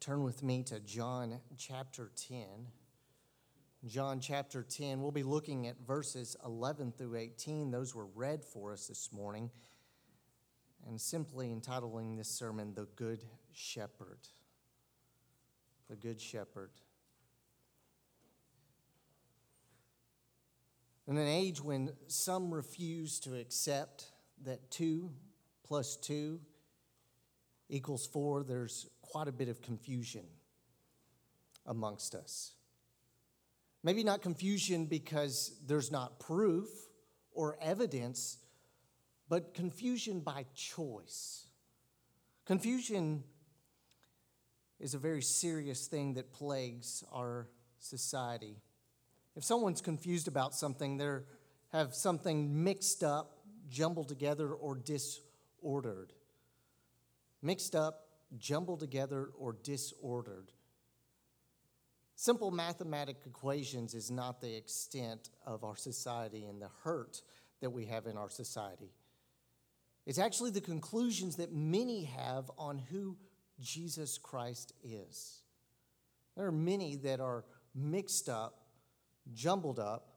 Turn with me to John chapter 10. John chapter 10, we'll be looking at verses 11 through 18. Those were read for us this morning, and simply entitling this sermon, The Good Shepherd. The Good Shepherd. In an age when some refuse to accept that two plus two equals four, there's quite a bit of confusion amongst us. Maybe not confusion because there's not proof or evidence, but confusion by choice. Confusion is a very serious thing that plagues our society. If someone's confused about something, they have something mixed up, jumbled together, or disordered. Mixed up, jumbled together, or disordered. Simple mathematical equations is not the extent of our society and the hurt that we have in our society. It's actually the conclusions that many have on who Jesus Christ is. There are many that are mixed up, jumbled up,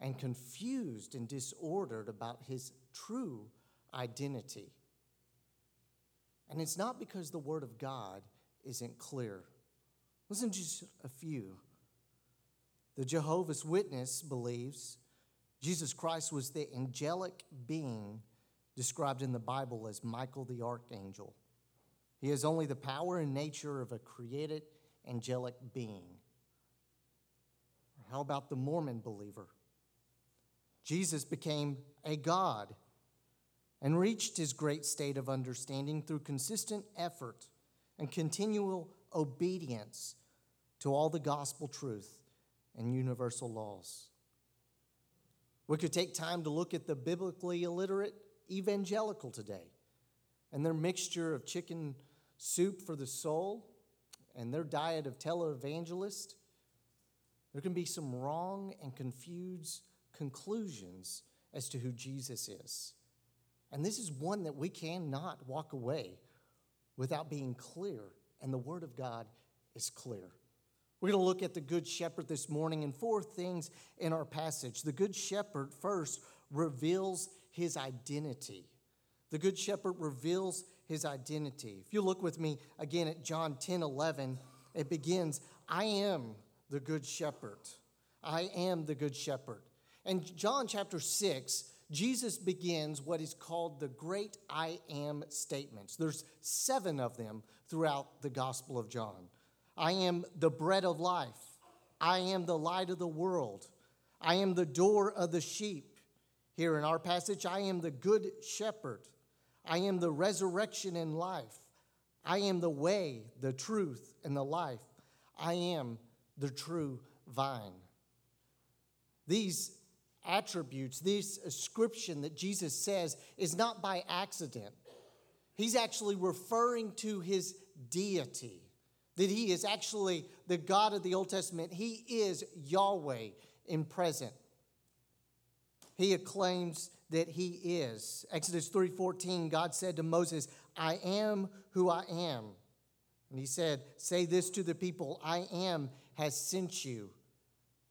and confused and disordered about his true identity. And it's not because the Word of God isn't clear. Listen to just a few. The Jehovah's Witness believes Jesus Christ was the angelic being described in the Bible as Michael the archangel. He has only the power and nature of a created angelic being. How about the Mormon believer? Jesus became a God and reached his great state of understanding through consistent effort and continual obedience to all the gospel truth and universal laws. We could take time to look at the biblically illiterate evangelical today and their mixture of chicken soup for the soul and their diet of televangelist. There can be some wrong and confused conclusions as to who Jesus is. And this is one that we cannot walk away without being clear, and the Word of God is clear. We're going to look at the Good Shepherd this morning and four things in our passage. The Good Shepherd first reveals his identity. The Good Shepherd reveals his identity. If you look with me again at John 10 11, it begins, I am the Good Shepherd. I am the Good Shepherd. And John chapter 6 Jesus begins what is called the great I am statements. There's seven of them throughout the Gospel of John. I am the bread of life. I am the light of the world. I am the door of the sheep. Here in our passage, I am the good shepherd. I am the resurrection and life. I am the way, the truth, and the life. I am the true vine. These attributes, this ascription that Jesus says is not by accident. He's actually referring to his deity, that he is actually the God of the Old Testament. He is Yahweh in present. He acclaims that he is. Exodus 3:14 God said to Moses, "I am who I am." And he said, "Say this to the people, I am has sent you."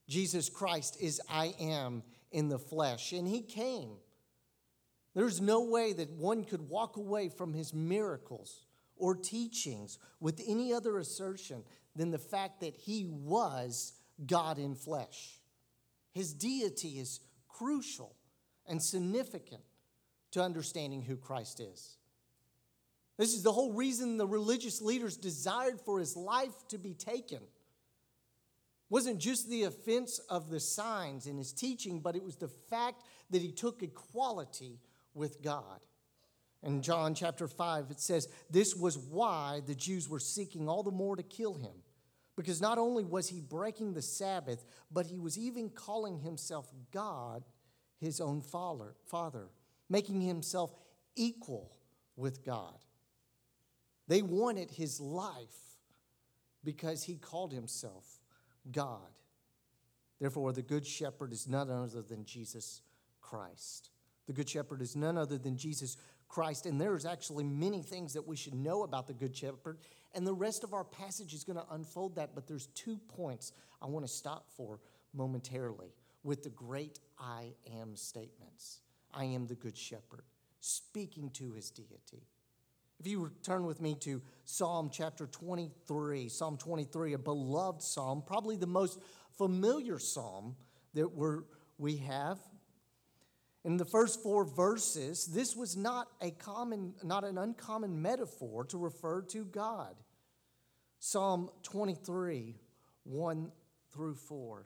Jesus Christ is I am in the flesh, and he came. There's no way that one could walk away from his miracles or teachings with any other assertion than the fact that he was God in flesh. His deity is crucial and significant to understanding who Christ is. This is the whole reason the religious leaders desired for his life to be taken wasn't just the offense of the signs in his teaching, but it was the fact that he took equality with God. In John chapter 5, it says, This was why the Jews were seeking all the more to kill him. Because not only was he breaking the Sabbath, but he was even calling himself God, his own father, father making himself equal with God. They wanted his life because he called himself God. Therefore, the Good Shepherd is none other than Jesus Christ. The Good Shepherd is none other than Jesus Christ. And there's actually many things that we should know about the Good Shepherd And the rest of our passage is going to unfold that, but there's two points I want to stop for momentarily with the great I am statements. I am the good shepherd, speaking to his deity. If you turn with me to Psalm chapter 23, Psalm 23, a beloved psalm, probably the most familiar psalm that we're, we have. In the first four verses, this was not a common, not an uncommon metaphor to refer to God. Psalm 23, 1 through 4.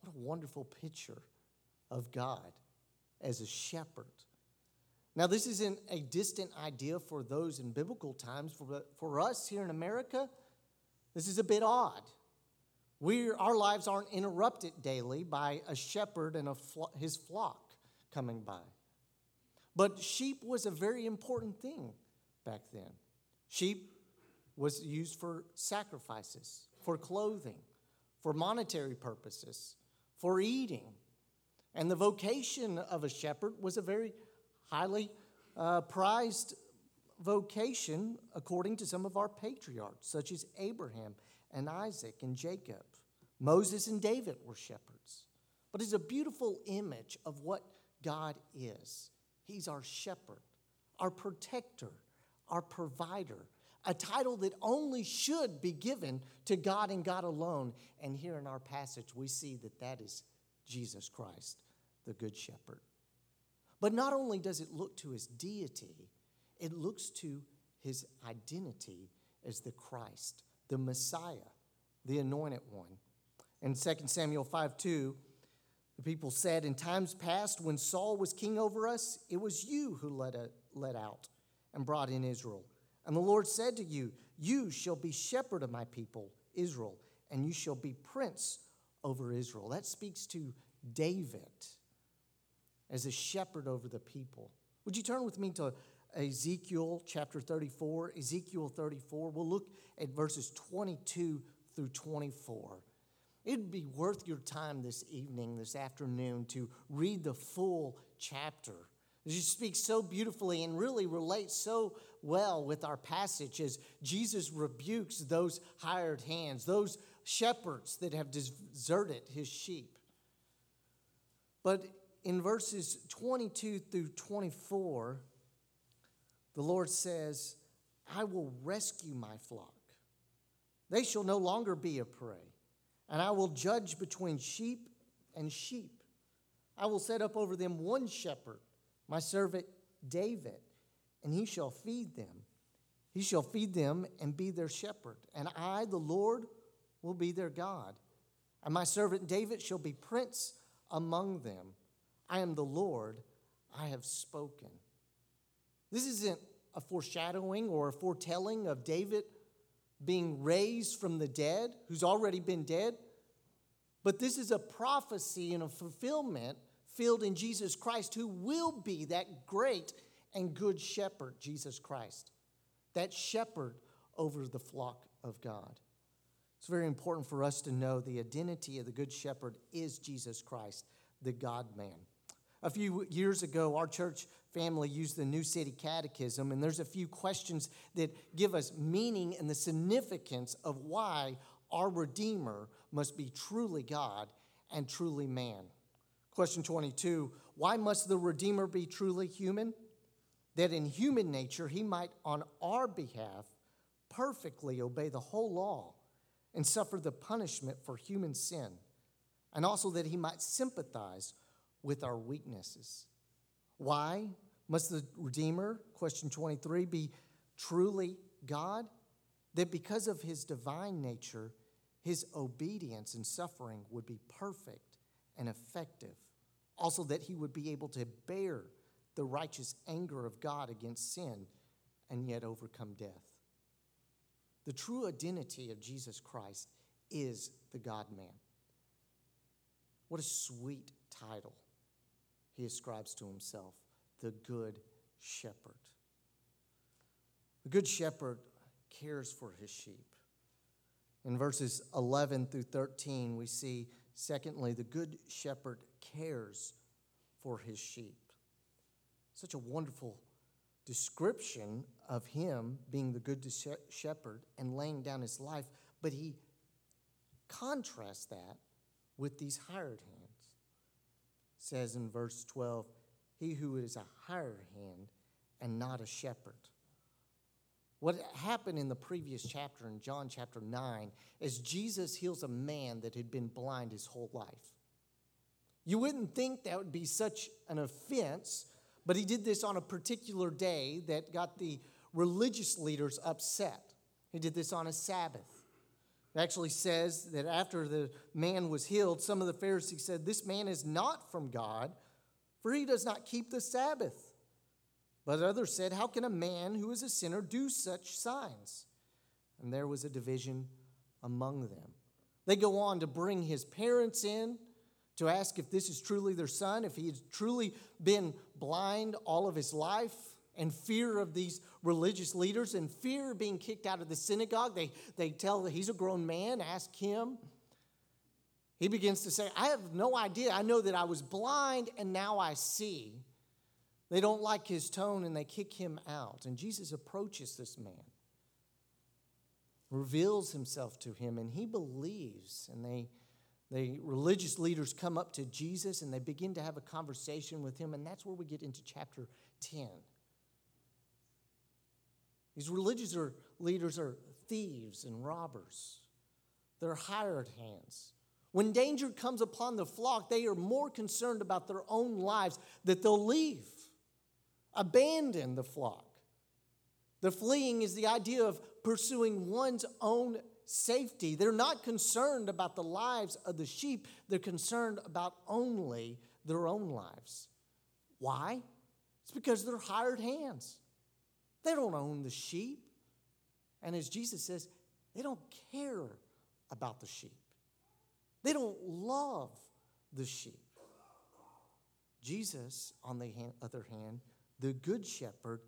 What a wonderful picture of God as a shepherd. Now, this isn't a distant idea for those in biblical times. For, for us here in America, this is a bit odd. we our lives aren't interrupted daily by a shepherd and a flo- his flock coming by. But sheep was a very important thing back then. Sheep was used for sacrifices, for clothing, for monetary purposes for eating. And the vocation of a shepherd was a very highly uh, prized vocation according to some of our patriarchs, such as Abraham and Isaac and Jacob. Moses and David were shepherds. But it's a beautiful image of what God is. He's our shepherd, our protector, our provider, a title that only should be given to God and God alone. And here in our passage, we see that that is Jesus Christ, the Good Shepherd. But not only does it look to his deity, it looks to his identity as the Christ, the Messiah, the anointed one. In 2 Samuel 5 2, the people said, In times past, when Saul was king over us, it was you who led, a, led out and brought in Israel. And the Lord said to you, You shall be shepherd of my people, Israel, and you shall be prince over Israel. That speaks to David as a shepherd over the people. Would you turn with me to Ezekiel chapter 34? Ezekiel 34. We'll look at verses 22 through 24. It'd be worth your time this evening, this afternoon, to read the full chapter. She speaks so beautifully and really relates so well with our passage as Jesus rebukes those hired hands, those shepherds that have deserted his sheep. But in verses 22 through 24, the Lord says, I will rescue my flock. They shall no longer be a prey, and I will judge between sheep and sheep. I will set up over them one shepherd my servant David, and he shall feed them. He shall feed them and be their shepherd. And I, the Lord, will be their God. And my servant David shall be prince among them. I am the Lord, I have spoken. This isn't a foreshadowing or a foretelling of David being raised from the dead, who's already been dead, but this is a prophecy and a fulfillment filled in Jesus Christ, who will be that great and good shepherd, Jesus Christ, that shepherd over the flock of God. It's very important for us to know the identity of the good shepherd is Jesus Christ, the God man. A few years ago, our church family used the New City Catechism, and there's a few questions that give us meaning and the significance of why our Redeemer must be truly God and truly man. Question 22 Why must the Redeemer be truly human? That in human nature he might, on our behalf, perfectly obey the whole law and suffer the punishment for human sin, and also that he might sympathize with our weaknesses. Why must the Redeemer, question 23, be truly God? That because of his divine nature, his obedience and suffering would be perfect and effective. Also, that he would be able to bear the righteous anger of God against sin and yet overcome death. The true identity of Jesus Christ is the God man. What a sweet title he ascribes to himself the Good Shepherd. The Good Shepherd cares for his sheep. In verses 11 through 13, we see, secondly, the Good Shepherd cares for his sheep. Such a wonderful description of him being the Good Shepherd and laying down his life, but he contrasts that with these hired hands. It says in verse 12, He who is a hired hand and not a shepherd. What happened in the previous chapter, in John chapter 9, is Jesus heals a man that had been blind his whole life. You wouldn't think that would be such an offense, but he did this on a particular day that got the religious leaders upset. He did this on a Sabbath. It actually says that after the man was healed, some of the Pharisees said, This man is not from God, for he does not keep the Sabbath. But others said, How can a man who is a sinner do such signs? And there was a division among them. They go on to bring his parents in to ask if this is truly their son, if he has truly been blind all of his life, and fear of these religious leaders, and fear of being kicked out of the synagogue. They, they tell that he's a grown man, ask him. He begins to say, I have no idea. I know that I was blind and now I see. They don't like his tone and they kick him out. And Jesus approaches this man, reveals himself to him, and he believes. And they, the religious leaders come up to Jesus and they begin to have a conversation with him. And that's where we get into chapter 10. These religious leaders are thieves and robbers, they're hired hands. When danger comes upon the flock, they are more concerned about their own lives that they'll leave abandon the flock. The fleeing is the idea of pursuing one's own safety. They're not concerned about the lives of the sheep, they're concerned about only their own lives. Why? It's because they're hired hands. They don't own the sheep. And as Jesus says, they don't care about the sheep, they don't love the sheep. Jesus, on the other hand, the good shepherd,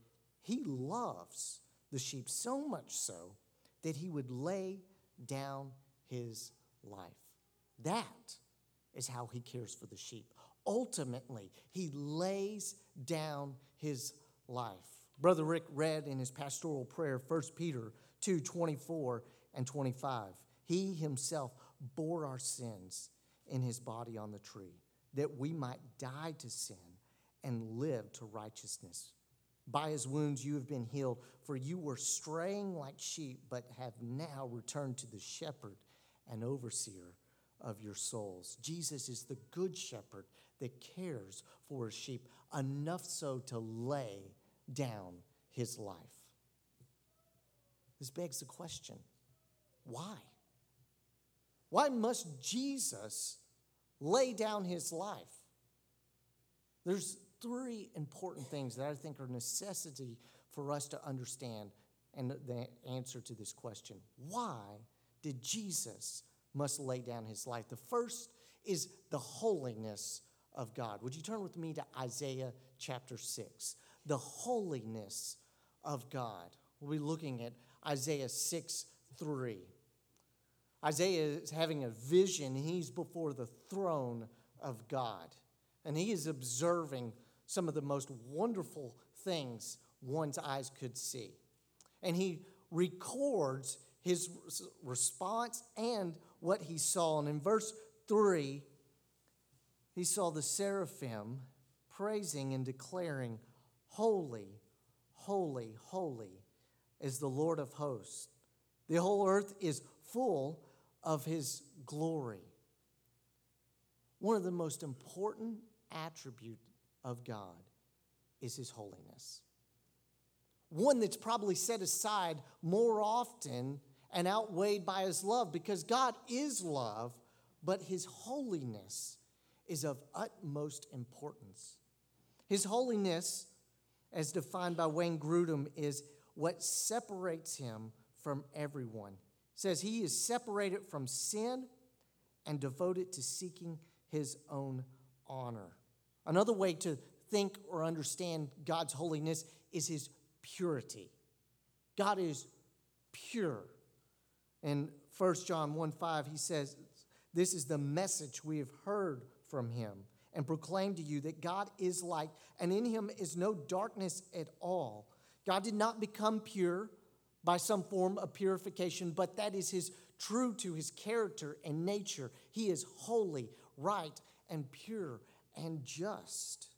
he loves the sheep so much so that he would lay down his life. That is how he cares for the sheep. Ultimately, he lays down his life. Brother Rick read in his pastoral prayer 1 Peter 2 24 and 25. He himself bore our sins in his body on the tree, that we might die to sin and live to righteousness. By his wounds you have been healed, for you were straying like sheep, but have now returned to the shepherd and overseer of your souls. Jesus is the good shepherd that cares for his sheep, enough so to lay down his life. This begs the question why? Why must Jesus lay down his life? There's three important things that I think are necessity for us to understand and the answer to this question. Why did Jesus must lay down his life? The first is the holiness of God. Would you turn with me to Isaiah chapter 6? The holiness of God. We'll be looking at Isaiah 6 3. Isaiah is having a vision. He's before the throne of God, and he is observing some of the most wonderful things one's eyes could see. And he records his response and what he saw. And in verse 3, he saw the seraphim praising and declaring, Holy, holy, holy is the Lord of hosts. The whole earth is full of his glory. One of the most important attributes of God is his holiness. One that's probably set aside more often and outweighed by his love because God is love, but his holiness is of utmost importance. His holiness, as defined by Wayne Grudem, is what separates him from everyone. It says he is separated from sin and devoted to seeking his own honor. Another way to think or understand God's holiness is his purity. God is pure. In 1 John 1 5, he says, This is the message we have heard from him and proclaim to you that God is light, and in him is no darkness at all. God did not become pure by some form of purification, but that is his true to his character and nature. He is holy, right, and pure and just.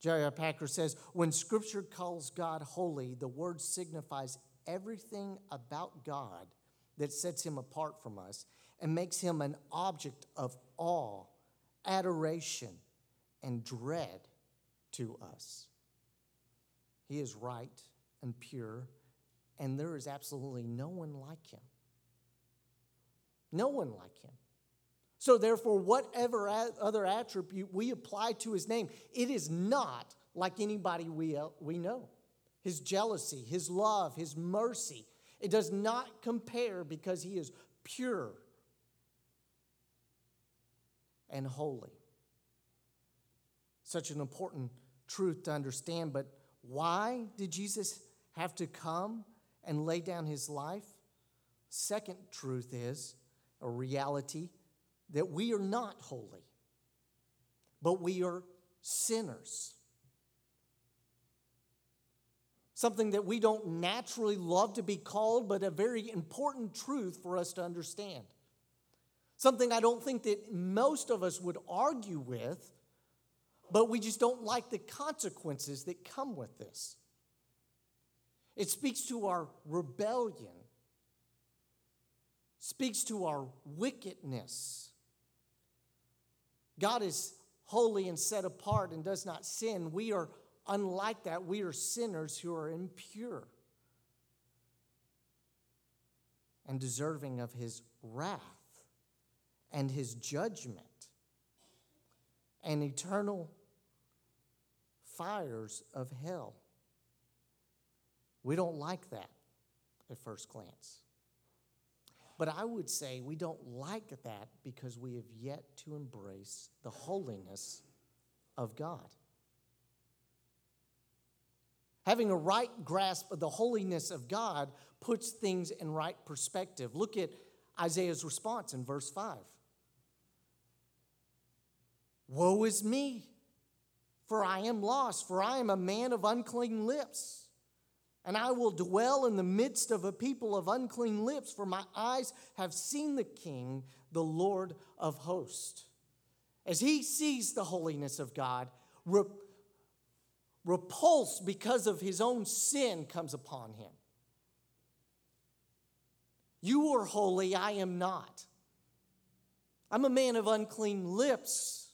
J.I. Packer says, when scripture calls God holy, the word signifies everything about God that sets him apart from us and makes him an object of awe, adoration, and dread to us. He is right and pure, and there is absolutely no one like him. No one like him. So, therefore, whatever other attribute we apply to his name, it is not like anybody we, uh, we know. His jealousy, his love, his mercy, it does not compare because he is pure and holy. Such an important truth to understand, but why did Jesus have to come and lay down his life? Second truth is a reality that we are not holy, but we are sinners. Something that we don't naturally love to be called, but a very important truth for us to understand. Something I don't think that most of us would argue with, but we just don't like the consequences that come with this. It speaks to our rebellion, speaks to our wickedness. God is holy and set apart and does not sin. We are unlike that. We are sinners who are impure and deserving of his wrath and his judgment and eternal fires of hell. We don't like that at first glance. But I would say we don't like that because we have yet to embrace the holiness of God. Having a right grasp of the holiness of God puts things in right perspective. Look at Isaiah's response in verse 5. Woe is me, for I am lost, for I am a man of unclean lips and I will dwell in the midst of a people of unclean lips, for my eyes have seen the King, the Lord of hosts. As he sees the holiness of God, repulse because of his own sin comes upon him. You are holy, I am not. I'm a man of unclean lips.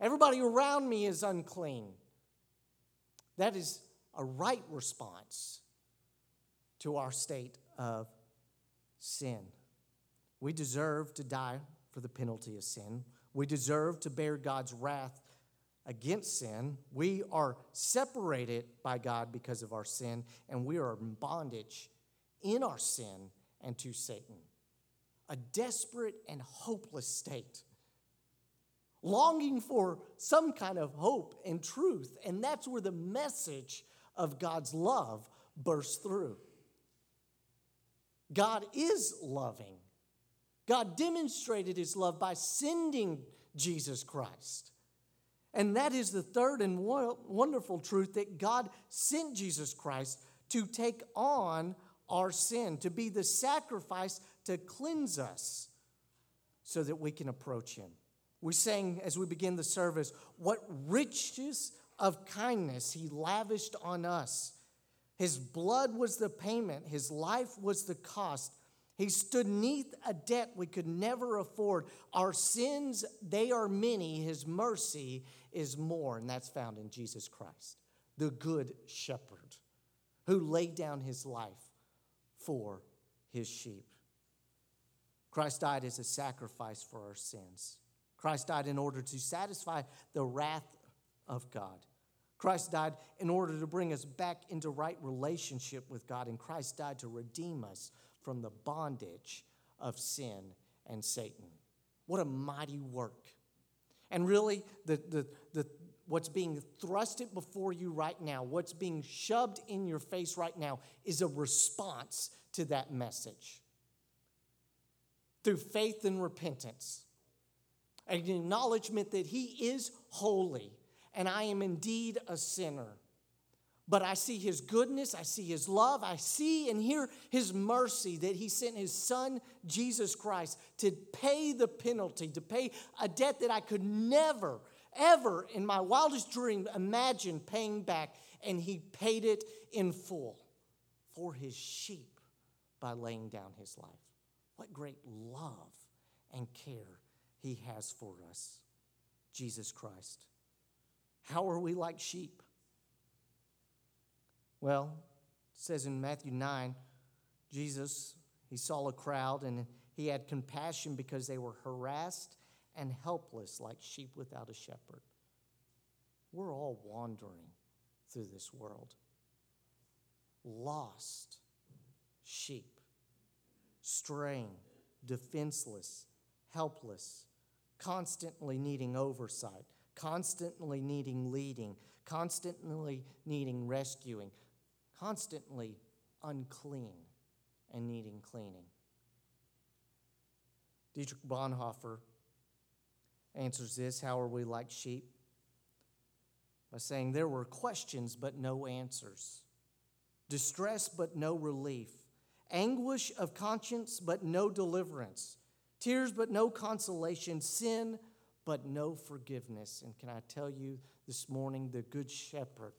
Everybody around me is unclean. That is a right response to our state of sin. We deserve to die for the penalty of sin. We deserve to bear God's wrath against sin. We are separated by God because of our sin, and we are in bondage in our sin and to Satan. A desperate and hopeless state longing for some kind of hope and truth. And that's where the message of God's love bursts through. God is loving. God demonstrated his love by sending Jesus Christ. And that is the third and wonderful truth that God sent Jesus Christ to take on our sin, to be the sacrifice to cleanse us so that we can approach him. We sang as we begin the service, What riches of kindness he lavished on us. His blood was the payment, his life was the cost. He stood neath a debt we could never afford. Our sins, they are many. His mercy is more. And that's found in Jesus Christ, the good shepherd who laid down his life for his sheep. Christ died as a sacrifice for our sins. Christ died in order to satisfy the wrath of God. Christ died in order to bring us back into right relationship with God, and Christ died to redeem us from the bondage of sin and Satan. What a mighty work. And really, the, the, the, what's being thrusted before you right now, what's being shoved in your face right now, is a response to that message. Through faith and repentance, an acknowledgement that He is holy and I am indeed a sinner. But I see his goodness, I see his love, I see and hear his mercy that he sent his son, Jesus Christ, to pay the penalty, to pay a debt that I could never, ever in my wildest dream imagine paying back. And he paid it in full for his sheep by laying down his life. What great love and care he has for us, Jesus Christ. How are we like sheep? Well, it says in Matthew 9, Jesus, he saw a crowd and he had compassion because they were harassed and helpless like sheep without a shepherd. We're all wandering through this world, lost sheep, straying, defenseless, helpless, constantly needing oversight, constantly needing leading, constantly needing rescuing, constantly unclean and needing cleaning. Dietrich Bonhoeffer answers this How are we like sheep? By saying, There were questions but no answers, distress but no relief, anguish of conscience but no deliverance, tears but no consolation, sin but no forgiveness. And can I tell you this morning, the Good Shepherd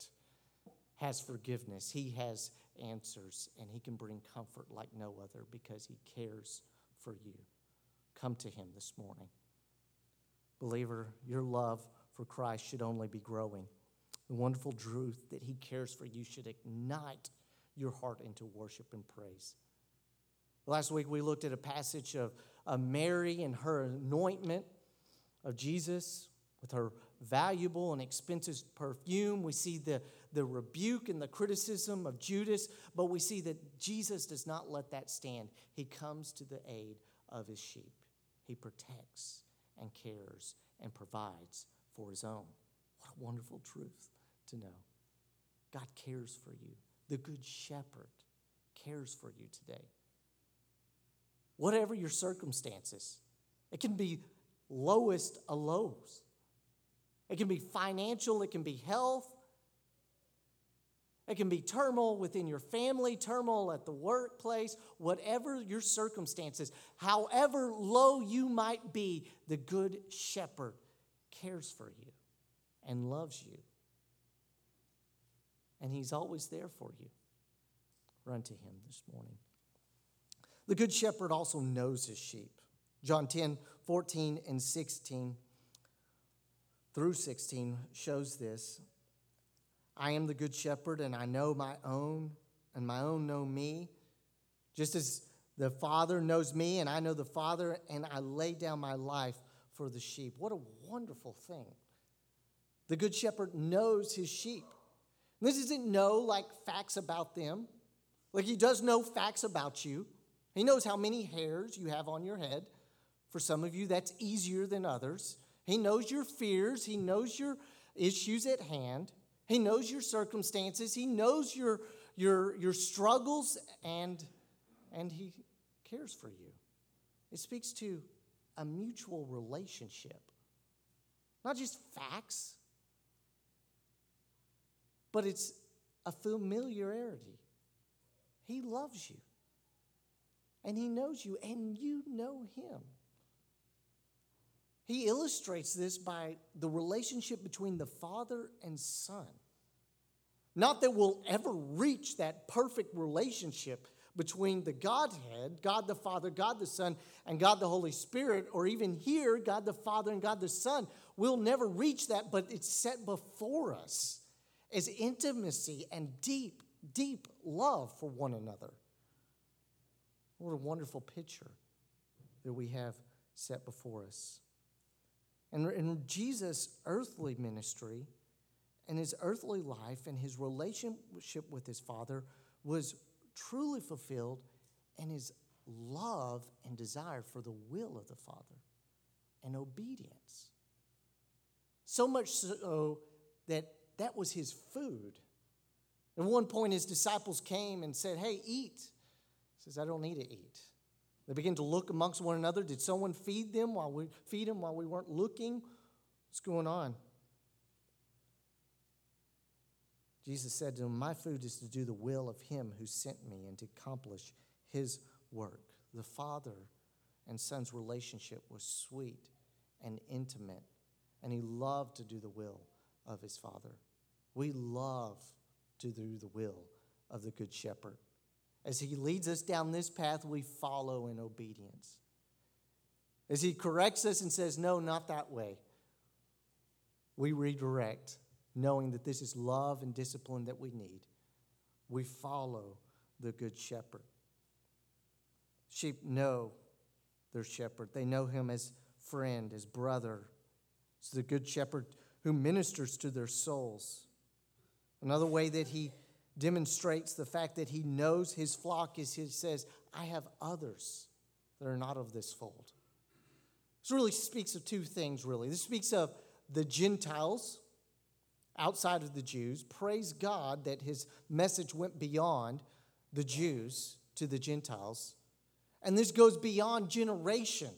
has forgiveness. He has answers, and he can bring comfort like no other because he cares for you. Come to him this morning. Believer, your love for Christ should only be growing. The wonderful truth that he cares for you should ignite your heart into worship and praise. Last week we looked at a passage of, Mary and her anointment of Jesus with her valuable and expensive perfume. We see the, the rebuke and the criticism of Judas, but we see that Jesus does not let that stand. He comes to the aid of his sheep, he protects and cares and provides for his own. What a wonderful truth to know. God cares for you. The Good Shepherd cares for you today. Whatever your circumstances, it can be lowest of lows. It can be financial, it can be health, it can be turmoil within your family, turmoil at the workplace, whatever your circumstances, however low you might be, the Good Shepherd cares for you and loves you. And He's always there for you. Run to Him this morning. The Good Shepherd also knows His sheep. John 10 14 and 16 through 16 shows this. I am the good shepherd, and I know my own, and my own know me. Just as the Father knows me, and I know the Father, and I lay down my life for the sheep. What a wonderful thing. The good shepherd knows his sheep. This doesn't know like facts about them. Like he does know facts about you. He knows how many hairs you have on your head. For some of you, that's easier than others. He knows your fears, He knows your issues at hand, He knows your circumstances, He knows your, your, your struggles, and, and He cares for you. It speaks to a mutual relationship, not just facts, but it's a familiarity. He loves you, and He knows you, and you know Him. He illustrates this by the relationship between the Father and Son. Not that we'll ever reach that perfect relationship between the Godhead, God the Father, God the Son, and God the Holy Spirit, or even here, God the Father and God the Son. We'll never reach that, but it's set before us as intimacy and deep, deep love for one another. What a wonderful picture that we have set before us. And in Jesus' earthly ministry, and his earthly life and his relationship with his father was truly fulfilled and his love and desire for the will of the Father and obedience. So much so that that was his food. At one point, his disciples came and said, Hey, eat. He says, I don't need to eat. They begin to look amongst one another. Did someone feed them while we feed them while we weren't looking? What's going on? Jesus said to them, My food is to do the will of him who sent me and to accomplish his work. The Father and Son's relationship was sweet and intimate, and he loved to do the will of his Father. We love to do the will of the Good Shepherd. As he leads us down this path, we follow in obedience. As he corrects us and says, No, not that way, we redirect, knowing that this is love and discipline that we need. We follow the Good Shepherd. Sheep know their shepherd, they know him as friend, as brother. It's the Good Shepherd who ministers to their souls. Another way that he demonstrates the fact that he knows his flock is he says, I have others that are not of this fold. This really speaks of two things, really. This speaks of the Gentiles outside of the Jews. Praise God that his message went beyond the Jews to the Gentiles. And this goes beyond generation.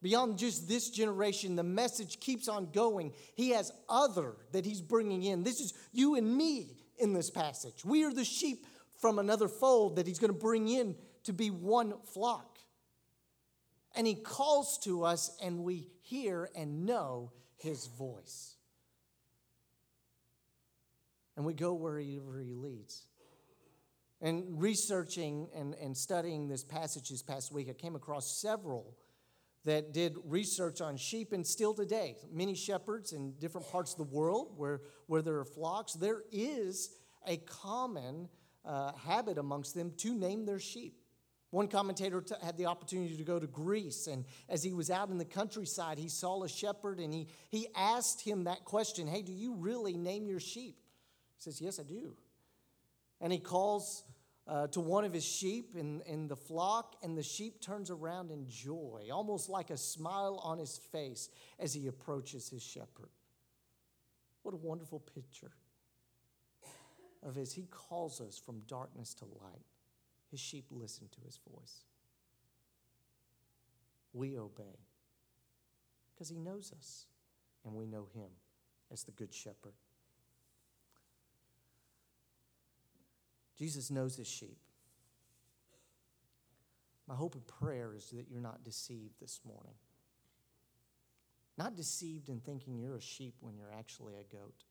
Beyond just this generation, the message keeps on going. He has other that he's bringing in. This is you and me in this passage. We are the sheep from another fold that he's going to bring in to be one flock. And he calls to us, and we hear and know his voice. And we go wherever he leads. And researching and, and studying this passage this past week, I came across several that did research on sheep, and still today, many shepherds in different parts of the world where, where there are flocks, there is a common uh, habit amongst them to name their sheep. One commentator t- had the opportunity to go to Greece, and as he was out in the countryside, he saw a shepherd and he, he asked him that question Hey, do you really name your sheep? He says, Yes, I do. And he calls uh, to one of his sheep in, in the flock, and the sheep turns around in joy, almost like a smile on his face as he approaches his shepherd. What a wonderful picture of as he calls us from darkness to light. His sheep listen to his voice. We obey because he knows us and we know him as the good shepherd. Jesus knows his sheep. My hope and prayer is that you're not deceived this morning. Not deceived in thinking you're a sheep when you're actually a goat.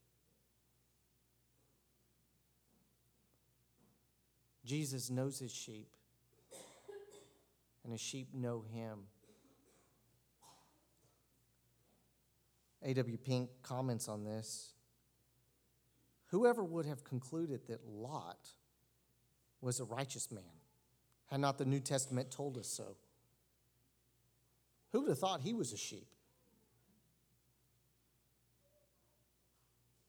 Jesus knows his sheep, and his sheep know him. A.W. Pink comments on this. Whoever would have concluded that Lot was a righteous man, had not the New Testament told us so? Who would have thought he was a sheep?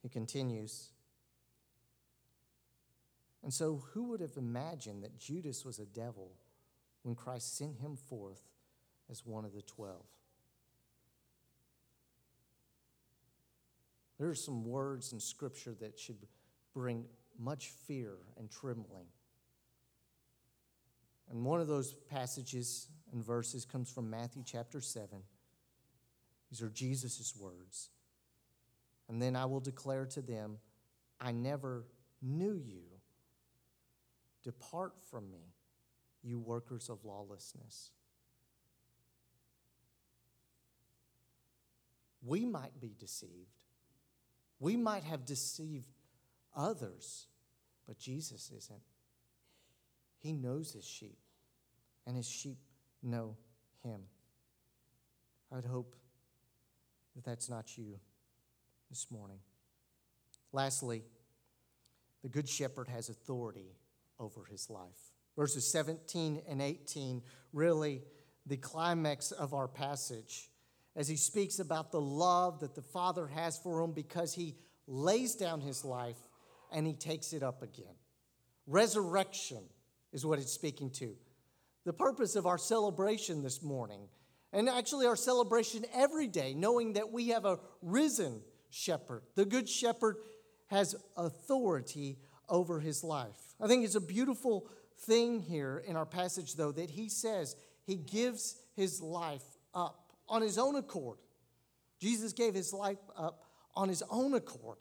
He continues. And so, who would have imagined that Judas was a devil when Christ sent him forth as one of the twelve? There are some words in Scripture that should bring much fear and trembling and one of those passages and verses comes from Matthew chapter 7. These are Jesus' words. And then I will declare to them, I never knew you. Depart from me, you workers of lawlessness. We might be deceived. We might have deceived others, but Jesus isn't. He knows his sheep, and his sheep know him. I would hope that that's not you this morning. Lastly, the Good Shepherd has authority over his life. Verses 17 and 18, really the climax of our passage, as he speaks about the love that the Father has for him because he lays down his life, and he takes it up again. Resurrection is what it's speaking to. The purpose of our celebration this morning, and actually our celebration every day, knowing that we have a risen shepherd. The good shepherd has authority over his life. I think it's a beautiful thing here in our passage, though, that he says he gives his life up on his own accord. Jesus gave his life up on his own accord,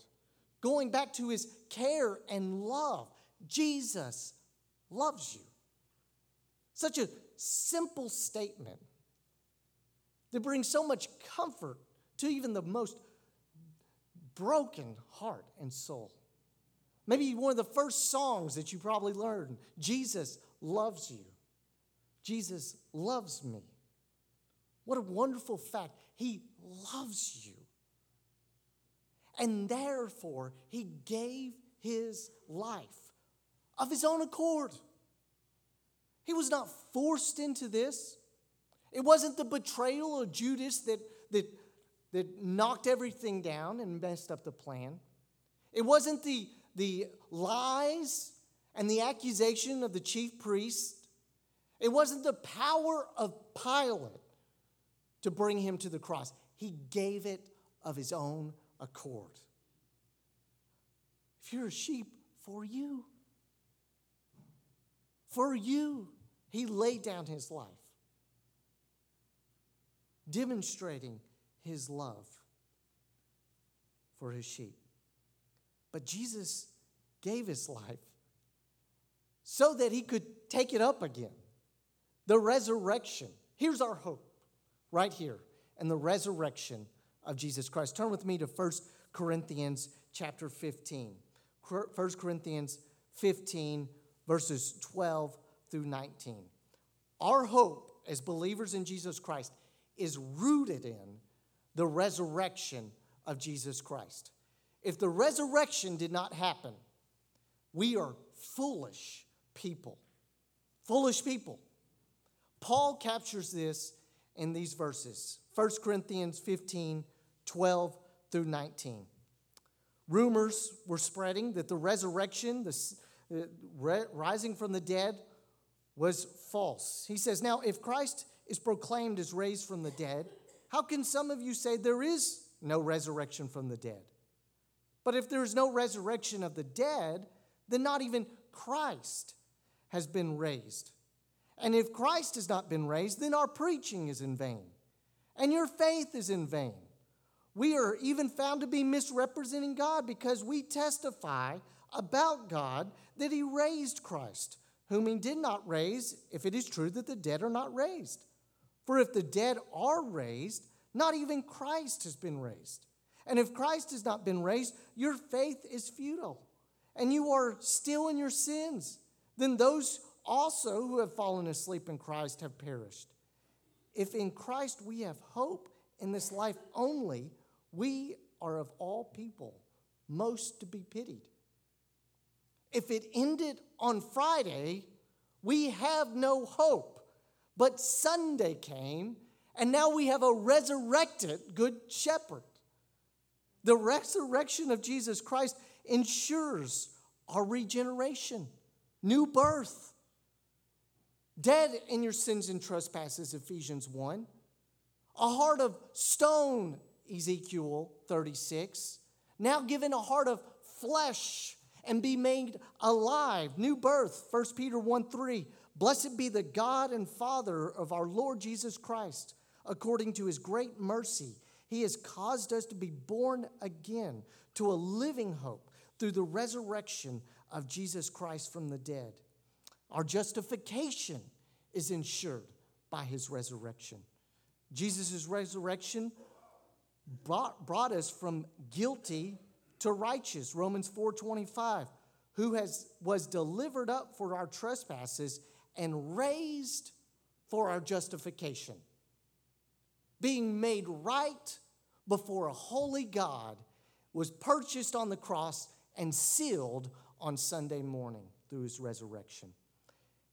going back to his care and love. Jesus loves you. Such a simple statement that brings so much comfort to even the most broken heart and soul. Maybe one of the first songs that you probably learned Jesus loves you. Jesus loves me. What a wonderful fact. He loves you. And therefore, he gave his life of his own accord. He was not forced into this. It wasn't the betrayal of Judas that, that, that knocked everything down and messed up the plan. It wasn't the the lies and the accusation of the chief priest. It wasn't the power of Pilate to bring him to the cross, he gave it of his own accord. If you're a sheep, for you, for you, he laid down his life, demonstrating his love for his sheep. But Jesus gave his life so that he could take it up again. The resurrection. Here's our hope right here and the resurrection of Jesus Christ. Turn with me to 1 Corinthians chapter 15. 1 Corinthians 15, verses 12 through 19. Our hope as believers in Jesus Christ is rooted in the resurrection of Jesus Christ. If the resurrection did not happen, we are foolish people. Foolish people. Paul captures this in these verses 1 Corinthians 15 12 through 19. Rumors were spreading that the resurrection, the Uh, rising from the dead, was false. He says, Now, if Christ is proclaimed as raised from the dead, how can some of you say there is no resurrection from the dead? But if there is no resurrection of the dead, then not even Christ has been raised. And if Christ has not been raised, then our preaching is in vain, and your faith is in vain. We are even found to be misrepresenting God because we testify about God that He raised Christ, whom He did not raise, if it is true that the dead are not raised. For if the dead are raised, not even Christ has been raised. And if Christ has not been raised, your faith is futile, and you are still in your sins. Then those also who have fallen asleep in Christ have perished. If in Christ we have hope in this life only, we are of all people most to be pitied. If it ended on Friday, we have no hope. But Sunday came, and now we have a resurrected Good Shepherd. The resurrection of Jesus Christ ensures our regeneration, new birth. Dead in your sins and trespasses, Ephesians 1. A heart of stone, Ezekiel 36. Now given a heart of flesh and be made alive. New birth, 1 Peter 1 3. Blessed be the God and Father of our Lord Jesus Christ, according to his great mercy he has caused us to be born again to a living hope through the resurrection of Jesus Christ from the dead. Our justification is ensured by his resurrection. Jesus' resurrection brought, brought us from guilty to righteous, Romans 4:25, who has was delivered up for our trespasses and raised for our justification being made right before a holy God, was purchased on the cross and sealed on Sunday morning through his resurrection.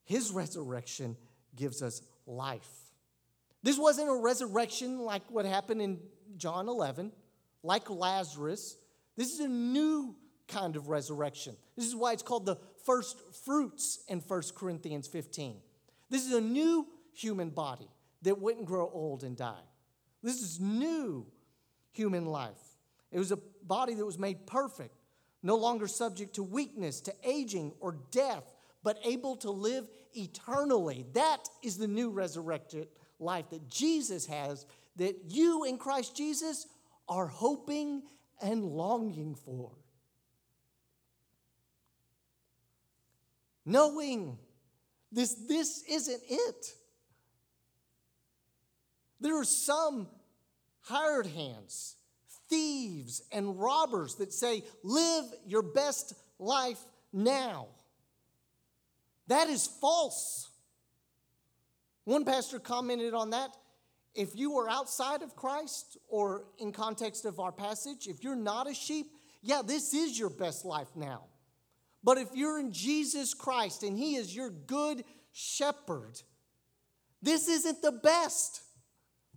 His resurrection gives us life. This wasn't a resurrection like what happened in John 11, like Lazarus. This is a new kind of resurrection. This is why it's called the first fruits in 1 Corinthians 15. This is a new human body that wouldn't grow old and die. This is new human life. It was a body that was made perfect, no longer subject to weakness, to aging, or death, but able to live eternally. That is the new resurrected life that Jesus has, that you in Christ Jesus are hoping and longing for. Knowing this, this isn't it. There are some hired hands, thieves, and robbers that say, Live your best life now. That is false. One pastor commented on that. If you are outside of Christ, or in context of our passage, if you're not a sheep, yeah, this is your best life now. But if you're in Jesus Christ and He is your good shepherd, this isn't the best.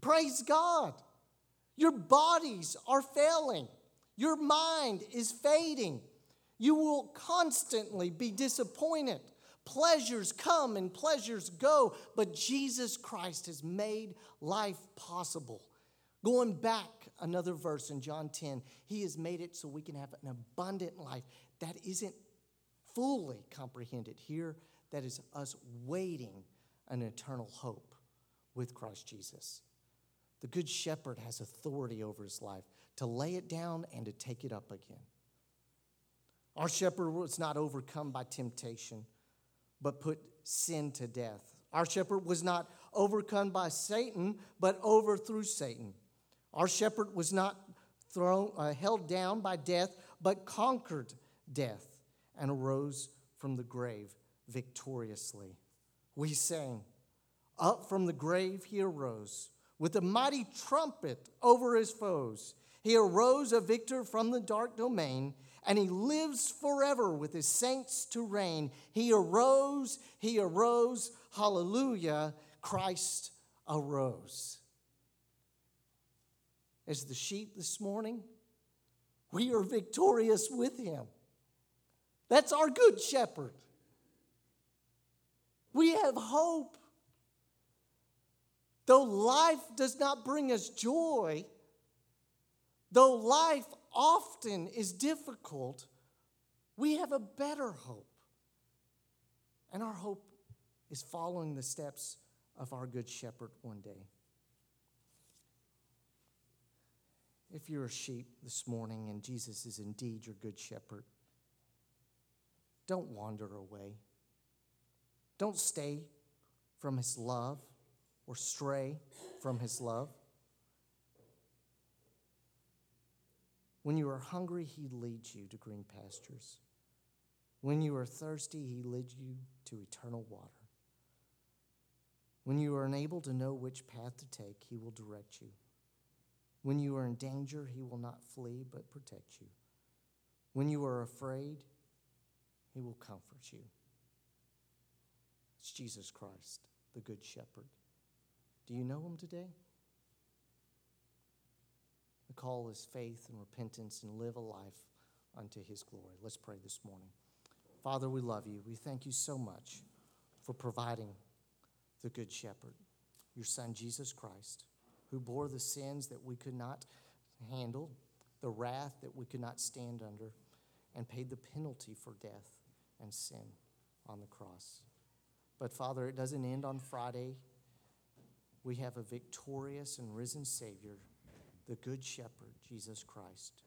Praise God. Your bodies are failing, your mind is fading. You will constantly be disappointed. Pleasures come and pleasures go, but Jesus Christ has made life possible. Going back another verse in John 10, He has made it so we can have an abundant life that isn't fully comprehended here. That is us waiting an eternal hope with Christ Jesus. The Good Shepherd has authority over his life to lay it down and to take it up again. Our shepherd was not overcome by temptation, but put sin to death. Our shepherd was not overcome by Satan, but overthrew Satan. Our shepherd was not thrown, uh, held down by death, but conquered death and arose from the grave victoriously. We sang, Up from the grave he arose with a mighty trumpet over his foes. He arose a victor from the dark domain, and he lives forever with his saints to reign. He arose, he arose, hallelujah, Christ arose. As the sheep this morning, we are victorious with him. That's our good shepherd. We have hope. Though life does not bring us joy, though life often is difficult, we have a better hope. And our hope is following the steps of our Good Shepherd one day. If you're a sheep this morning and Jesus is indeed your Good Shepherd, don't wander away. Don't stay from his love or stray from his love. When you are hungry, he leads you to green pastures. When you are thirsty, he leads you to eternal water. When you are unable to know which path to take, he will direct you. When you are in danger, he will not flee but protect you. When you are afraid, he will comfort you. It's Jesus Christ, the Good Shepherd. Do you know him today? The call is faith and repentance and live a life unto his glory. Let's pray this morning. Father, we love you. We thank you so much for providing the Good Shepherd, your Son, Jesus Christ, who bore the sins that we could not handle, the wrath that we could not stand under, and paid the penalty for death and sin on the cross. But Father, it doesn't end on Friday we have a victorious and risen Savior, the Good Shepherd, Jesus Christ,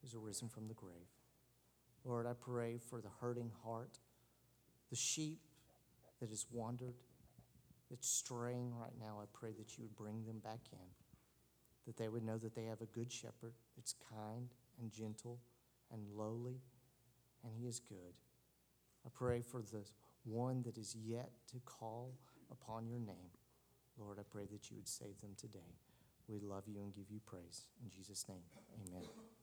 who's arisen from the grave. Lord, I pray for the hurting heart, the sheep that has wandered, that's straying right now. I pray that you would bring them back in, that they would know that they have a good shepherd that's kind and gentle and lowly, and he is good. I pray for the one that is yet to call upon your name. Lord, I pray that you would save them today. We love you and give you praise. In Jesus' name, amen.